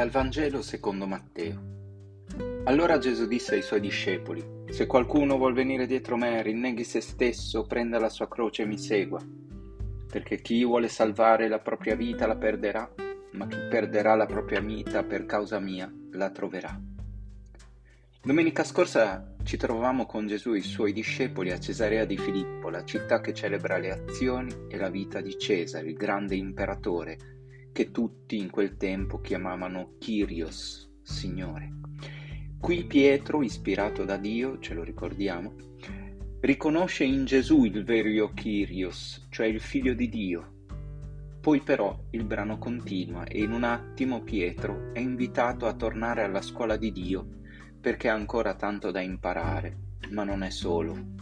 Dal Vangelo secondo Matteo. Allora Gesù disse ai suoi discepoli, Se qualcuno vuol venire dietro me, rinneghi se stesso, prenda la sua croce e mi segua. Perché chi vuole salvare la propria vita la perderà, ma chi perderà la propria vita per causa mia la troverà. Domenica scorsa ci trovavamo con Gesù e i suoi discepoli a Cesarea di Filippo, la città che celebra le azioni e la vita di Cesare, il grande imperatore, che tutti in quel tempo chiamavano Kyrios, Signore. Qui Pietro, ispirato da Dio, ce lo ricordiamo, riconosce in Gesù il vero Kyrios, cioè il figlio di Dio. Poi però il brano continua e in un attimo Pietro è invitato a tornare alla scuola di Dio perché ha ancora tanto da imparare, ma non è solo.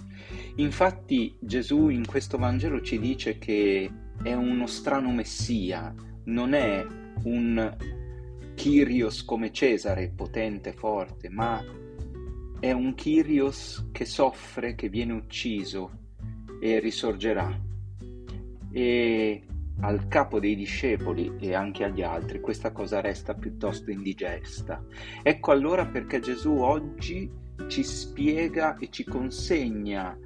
Infatti Gesù in questo Vangelo ci dice che è uno strano messia, non è un Kyrios come Cesare, potente, forte, ma è un Kyrios che soffre, che viene ucciso e risorgerà. E al capo dei discepoli e anche agli altri questa cosa resta piuttosto indigesta. Ecco allora perché Gesù oggi ci spiega e ci consegna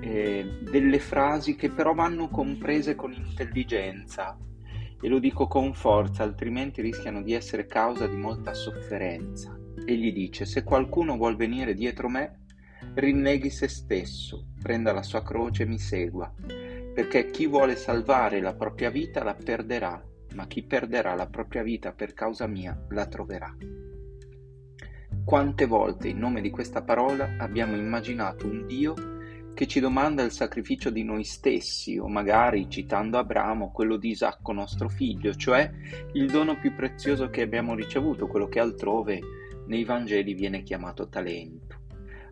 eh, delle frasi che però vanno comprese con intelligenza e lo dico con forza, altrimenti rischiano di essere causa di molta sofferenza. Egli dice, se qualcuno vuol venire dietro me, rinneghi se stesso, prenda la sua croce e mi segua perché chi vuole salvare la propria vita la perderà, ma chi perderà la propria vita per causa mia la troverà. Quante volte in nome di questa parola abbiamo immaginato un Dio che ci domanda il sacrificio di noi stessi, o magari, citando Abramo, quello di Isacco nostro figlio, cioè il dono più prezioso che abbiamo ricevuto, quello che altrove nei Vangeli viene chiamato talento.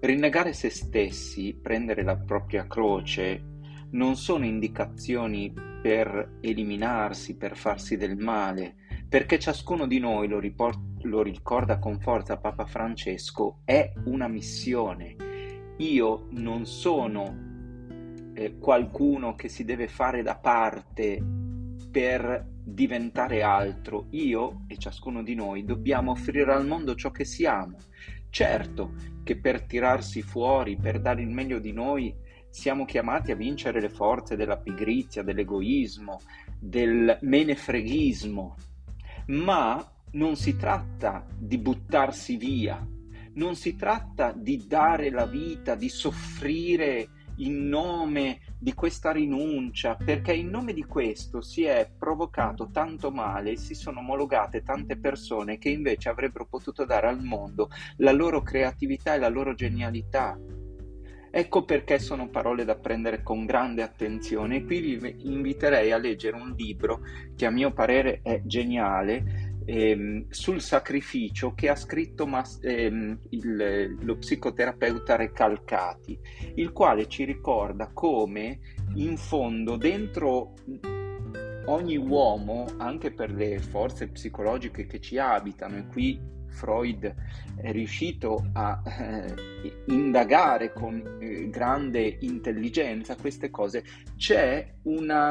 Rinnegare se stessi, prendere la propria croce, non sono indicazioni per eliminarsi, per farsi del male, perché ciascuno di noi, lo, riport- lo ricorda con forza Papa Francesco, è una missione. Io non sono eh, qualcuno che si deve fare da parte per diventare altro. Io e ciascuno di noi dobbiamo offrire al mondo ciò che siamo. Certo che per tirarsi fuori, per dare il meglio di noi, siamo chiamati a vincere le forze della pigrizia, dell'egoismo, del menefreghismo, ma non si tratta di buttarsi via, non si tratta di dare la vita, di soffrire in nome di questa rinuncia, perché in nome di questo si è provocato tanto male e si sono omologate tante persone che invece avrebbero potuto dare al mondo la loro creatività e la loro genialità. Ecco perché sono parole da prendere con grande attenzione e qui vi inviterei a leggere un libro che a mio parere è geniale ehm, sul sacrificio che ha scritto mas- ehm, il, lo psicoterapeuta Recalcati, il quale ci ricorda come in fondo dentro ogni uomo, anche per le forze psicologiche che ci abitano, e qui Freud è riuscito a eh, indagare con eh, grande intelligenza queste cose, c'è una,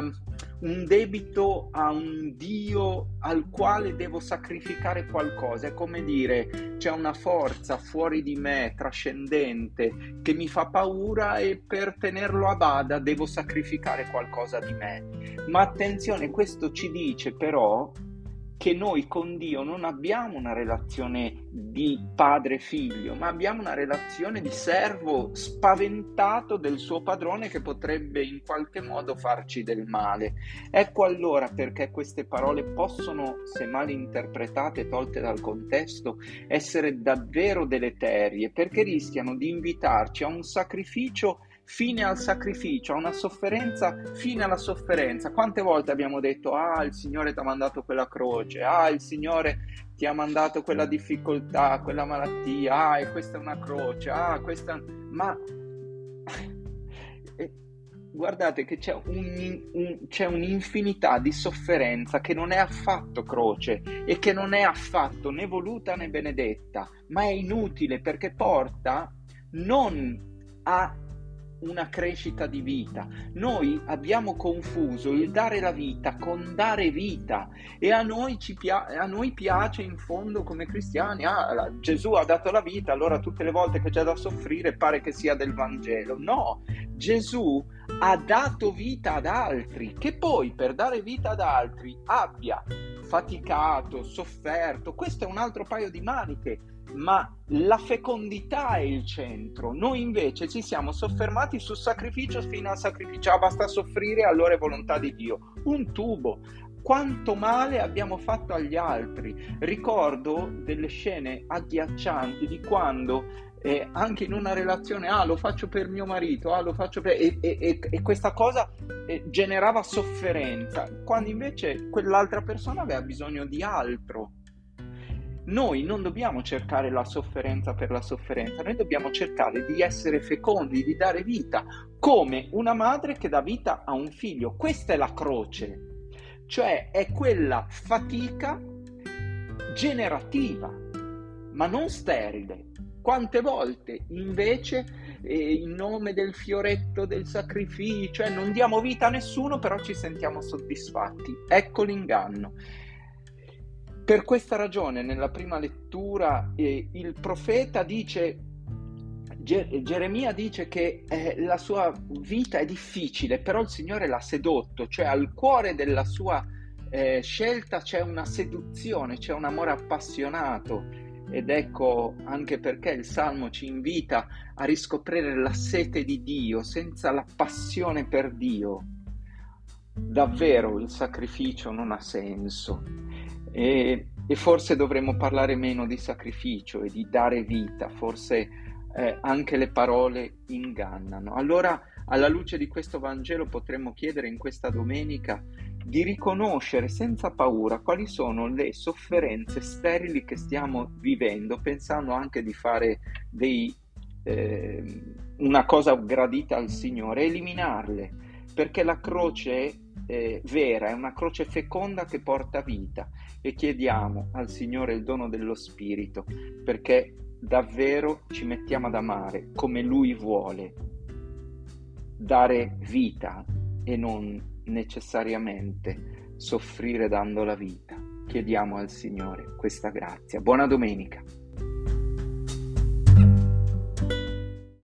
un debito a un Dio al quale devo sacrificare qualcosa. È come dire, c'è una forza fuori di me, trascendente, che mi fa paura e per tenerlo a bada devo sacrificare qualcosa di me. Ma attenzione, questo ci dice però che noi con Dio non abbiamo una relazione di padre-figlio, ma abbiamo una relazione di servo spaventato del suo padrone che potrebbe in qualche modo farci del male. Ecco allora perché queste parole possono, se mal interpretate tolte dal contesto, essere davvero deleterie, perché rischiano di invitarci a un sacrificio fine al sacrificio, a una sofferenza fine alla sofferenza. Quante volte abbiamo detto, ah, il Signore ti ha mandato quella croce, ah, il Signore ti ha mandato quella difficoltà, quella malattia, ah, e questa è una croce, ah, questa... Ma guardate che c'è, un, un, c'è, un'infinità di sofferenza che non è affatto croce e che non è affatto né voluta né benedetta, ma è inutile perché porta non a una crescita di vita. Noi abbiamo confuso il dare la vita con dare vita e a noi, pia- a noi piace in fondo come cristiani, ah, Gesù ha dato la vita, allora tutte le volte che c'è da soffrire pare che sia del Vangelo. No, Gesù ha dato vita ad altri, che poi per dare vita ad altri abbia faticato, sofferto, questo è un altro paio di maniche ma la fecondità è il centro. Noi invece ci siamo soffermati sul sacrificio fino al sacrificio. Ah, basta soffrire, allora è volontà di Dio. Un tubo. Quanto male abbiamo fatto agli altri. Ricordo delle scene agghiaccianti di quando eh, anche in una relazione, ah lo faccio per mio marito, ah lo faccio per... e, e, e questa cosa eh, generava sofferenza, quando invece quell'altra persona aveva bisogno di altro noi non dobbiamo cercare la sofferenza per la sofferenza, noi dobbiamo cercare di essere fecondi, di dare vita, come una madre che dà vita a un figlio. Questa è la croce, cioè è quella fatica generativa, ma non sterile. Quante volte invece eh, in nome del fioretto del sacrificio, cioè non diamo vita a nessuno, però ci sentiamo soddisfatti. Ecco l'inganno. Per questa ragione, nella prima lettura, eh, il profeta dice, Ge- Geremia dice che eh, la sua vita è difficile, però il Signore l'ha sedotto, cioè al cuore della sua eh, scelta c'è una seduzione, c'è un amore appassionato. Ed ecco anche perché il Salmo ci invita a riscoprire la sete di Dio senza la passione per Dio. Davvero il sacrificio non ha senso e, e, forse dovremmo parlare meno di sacrificio e di dare vita, forse eh, anche le parole ingannano. Allora, alla luce di questo Vangelo, potremmo chiedere in questa domenica di riconoscere senza paura quali sono le sofferenze sterili che stiamo vivendo, pensando anche di fare dei, eh, una cosa gradita al Signore, eliminarle, perché la croce eh, vera, è una croce feconda che porta vita e chiediamo al Signore il dono dello Spirito perché davvero ci mettiamo ad amare come Lui vuole, dare vita e non necessariamente soffrire dando la vita. Chiediamo al Signore questa grazia. Buona domenica.